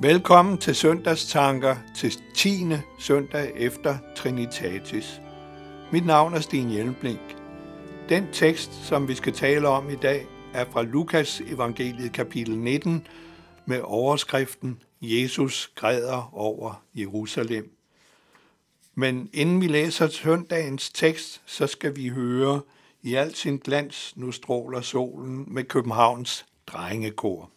Velkommen til søndagstanker til 10. søndag efter Trinitatis. Mit navn er Sten Hjelmblink. Den tekst, som vi skal tale om i dag, er fra Lukas evangeliet kapitel 19 med overskriften Jesus græder over Jerusalem. Men inden vi læser søndagens tekst, så skal vi høre i al sin glans, nu stråler solen med Københavns drengekor.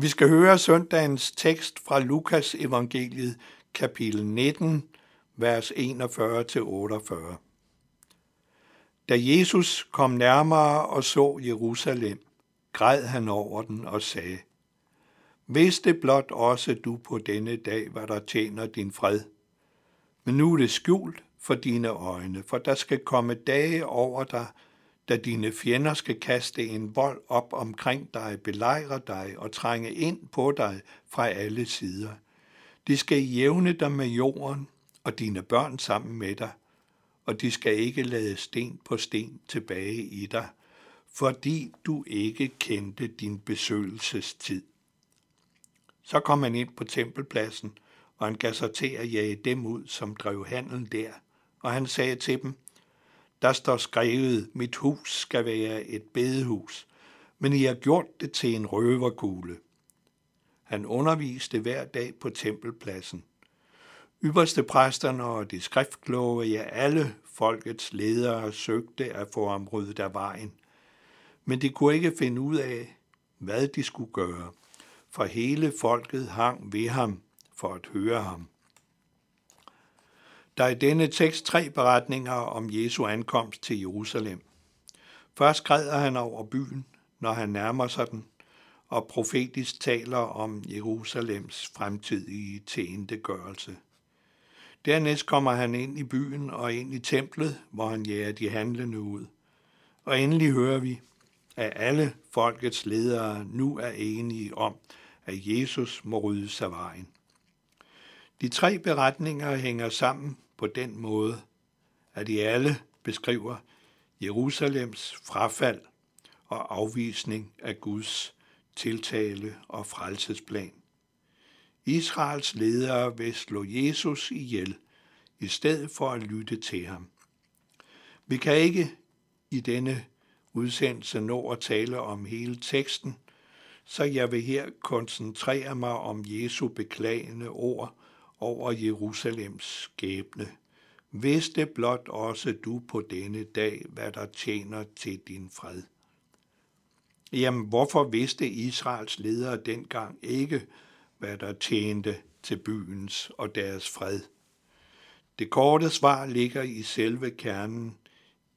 Vi skal høre søndagens tekst fra Lukas evangeliet, kapitel 19, vers 41-48. Da Jesus kom nærmere og så Jerusalem, græd han over den og sagde, Vidste blot også du på denne dag, hvad der tjener din fred. Men nu er det skjult for dine øjne, for der skal komme dage over dig, da dine fjender skal kaste en vold op omkring dig, belejre dig og trænge ind på dig fra alle sider. De skal jævne dig med jorden og dine børn sammen med dig, og de skal ikke lade sten på sten tilbage i dig, fordi du ikke kendte din besøgelsestid. Så kom han ind på tempelpladsen, og han gav sig til at jage dem ud, som drev handlen der, og han sagde til dem, der står skrevet, mit hus skal være et bedehus, men I har gjort det til en røverkugle. Han underviste hver dag på tempelpladsen. Ypperste præsterne og de skriftkloge, ja alle folkets ledere søgte at få ham ryddet af vejen. Men de kunne ikke finde ud af, hvad de skulle gøre, for hele folket hang ved ham for at høre ham. Der er i denne tekst tre beretninger om Jesu ankomst til Jerusalem. Først græder han over byen, når han nærmer sig den, og profetisk taler om Jerusalems fremtidige tilintetgørelse. Dernæst kommer han ind i byen og ind i templet, hvor han jager de handlende ud. Og endelig hører vi, at alle folkets ledere nu er enige om, at Jesus må rydde af vejen. De tre beretninger hænger sammen på den måde, at de alle beskriver Jerusalems frafald og afvisning af Guds tiltale og frelsesplan. Israels ledere vil slå Jesus ihjel, i stedet for at lytte til ham. Vi kan ikke i denne udsendelse nå at tale om hele teksten, så jeg vil her koncentrere mig om Jesu beklagende ord over Jerusalems skæbne. Vidste blot også du på denne dag, hvad der tjener til din fred. Jamen, hvorfor vidste Israels ledere dengang ikke, hvad der tjente til byens og deres fred? Det korte svar ligger i selve kernen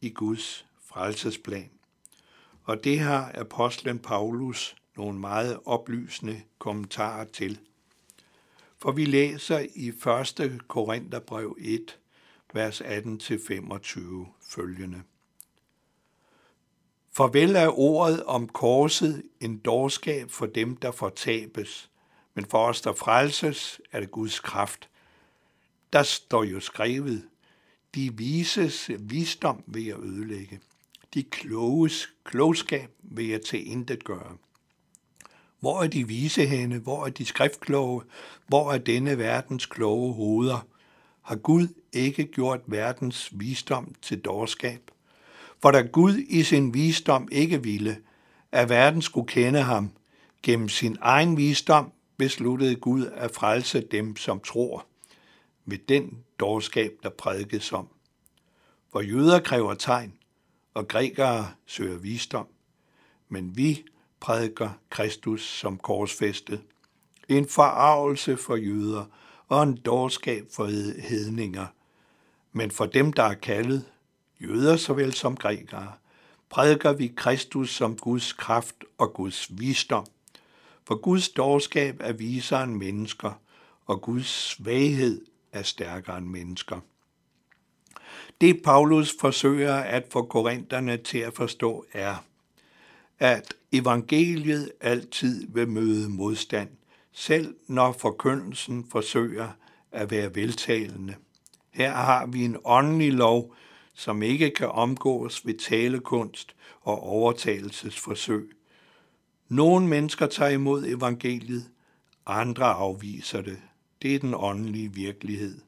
i Guds frelsesplan. Og det har apostlen Paulus nogle meget oplysende kommentarer til. For vi læser i 1. Korintherbrev 1, vers 18-25 følgende. Farvel er ordet om korset en dårskab for dem, der fortabes, men for os, der frelses, er det Guds kraft. Der står jo skrevet, de vises visdom ved at ødelægge. De kloges klogskab ved at til intet gøre. Hvor er de vise henne? Hvor er de skriftkloge? Hvor er denne verdens kloge hoveder? Har Gud ikke gjort verdens visdom til dårskab? For da Gud i sin visdom ikke ville, at verden skulle kende ham, gennem sin egen visdom besluttede Gud at frelse dem, som tror, ved den dårskab, der prædikes om. For jøder kræver tegn, og grækere søger visdom, men vi prædiker Kristus som korsfæstet. En forarvelse for jøder og en dårskab for hedninger. Men for dem, der er kaldet, jøder såvel som grækere, prædiker vi Kristus som Guds kraft og Guds visdom. For Guds dårskab er visere end mennesker, og Guds svaghed er stærkere end mennesker. Det Paulus forsøger at få korinterne til at forstå er, at evangeliet altid vil møde modstand, selv når forkyndelsen forsøger at være veltalende. Her har vi en åndelig lov, som ikke kan omgås ved talekunst og overtagelsesforsøg. Nogle mennesker tager imod evangeliet, andre afviser det. Det er den åndelige virkelighed.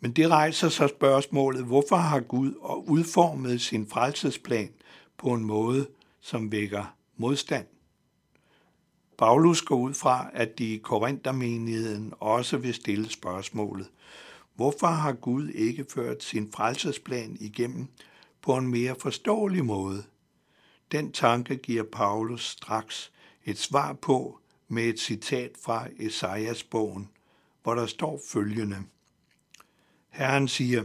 Men det rejser så spørgsmålet, hvorfor har Gud udformet sin frelsesplan på en måde, som vækker modstand. Paulus går ud fra, at de i Korinthermenigheden også vil stille spørgsmålet, hvorfor har Gud ikke ført sin frelsesplan igennem på en mere forståelig måde? Den tanke giver Paulus straks et svar på med et citat fra Esajas bogen, hvor der står følgende. Herren siger,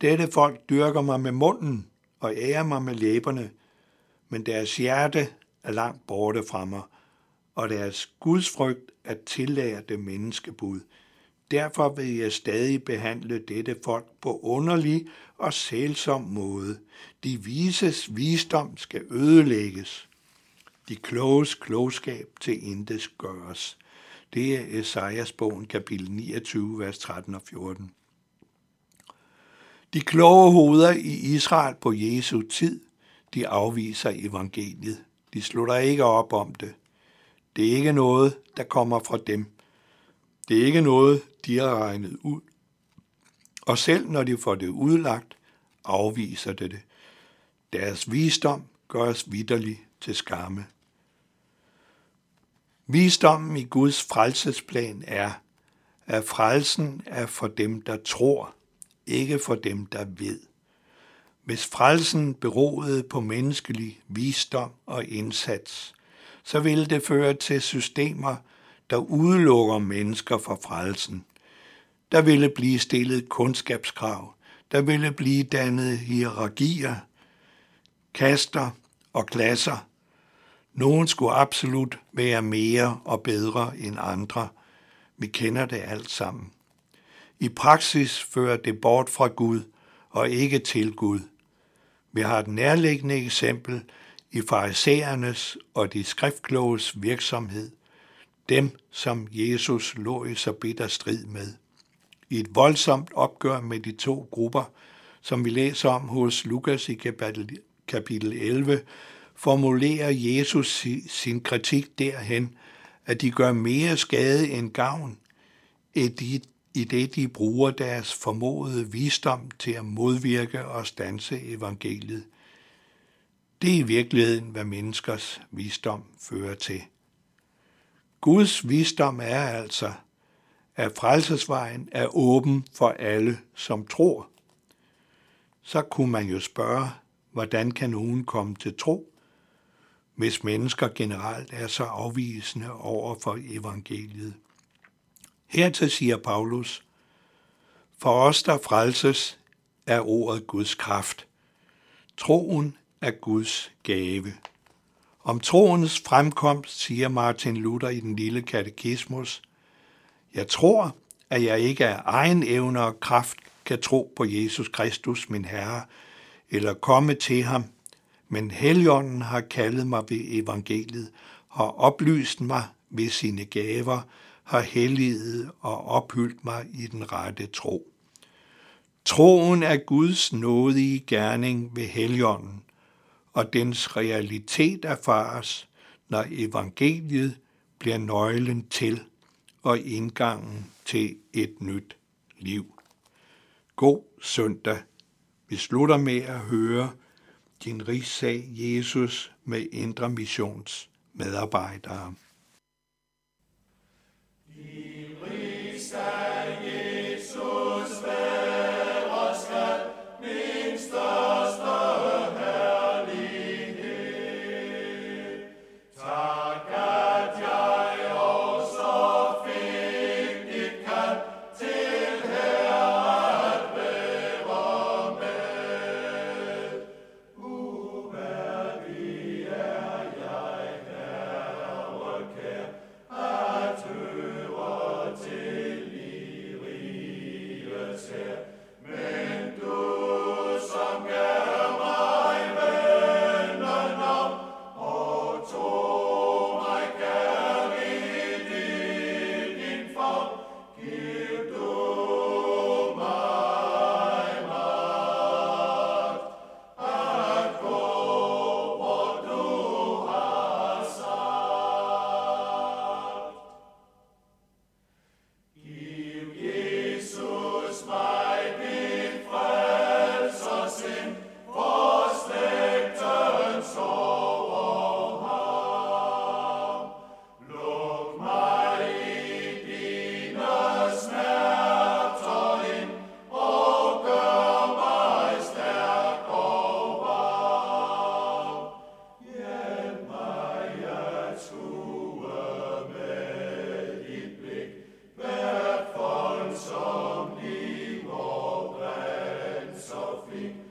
dette folk dyrker mig med munden og ærer mig med læberne, men deres hjerte er langt borte fra mig, og deres gudsfrygt er tillærte menneskebud. Derfor vil jeg stadig behandle dette folk på underlig og sælsom måde. De vises visdom skal ødelægges. De kloges klogskab til intet gøres. Det er Esajas bogen, kapitel 29, vers 13 og 14. De kloge hoveder i Israel på Jesu tid, de afviser evangeliet. De slutter ikke op om det. Det er ikke noget, der kommer fra dem. Det er ikke noget, de har regnet ud. Og selv når de får det udlagt, afviser det det. Deres visdom gøres vidderlig til skamme. Visdommen i Guds frelsesplan er, at frelsen er for dem, der tror, ikke for dem, der ved. Hvis frelsen beroede på menneskelig visdom og indsats, så ville det føre til systemer, der udelukker mennesker fra frelsen. Der ville blive stillet kundskabskrav, der ville blive dannet hierarkier, kaster og klasser. Nogen skulle absolut være mere og bedre end andre. Vi kender det alt sammen. I praksis fører det bort fra Gud og ikke til Gud. Vi har et nærliggende eksempel i farisæernes og de skriftkloges virksomhed, dem som Jesus lå i så bitter strid med. I et voldsomt opgør med de to grupper, som vi læser om hos Lukas i kapitel 11, formulerer Jesus sin kritik derhen, at de gør mere skade end gavn, i det de bruger deres formodede visdom til at modvirke og stanse evangeliet. Det er i virkeligheden, hvad menneskers visdom fører til. Guds visdom er altså, at frelsesvejen er åben for alle, som tror. Så kunne man jo spørge, hvordan kan nogen komme til tro, hvis mennesker generelt er så afvisende over for evangeliet? Hertil siger Paulus, for os, der frelses, er ordet Guds kraft. Troen er Guds gave. Om troens fremkomst siger Martin Luther i den lille katekismus, jeg tror, at jeg ikke af egen evne og kraft kan tro på Jesus Kristus, min Herre, eller komme til ham, men Helligånden har kaldet mig ved evangeliet, har oplyst mig ved sine gaver, har helliget og ophyldt mig i den rette tro. Troen er Guds nådige gerning ved Helligånden, og dens realitet erfares, når evangeliet bliver nøglen til og indgangen til et nyt liv. God søndag. Vi slutter med at høre din rigssag Jesus med Indre Missions medarbejdere. He leaves coffee.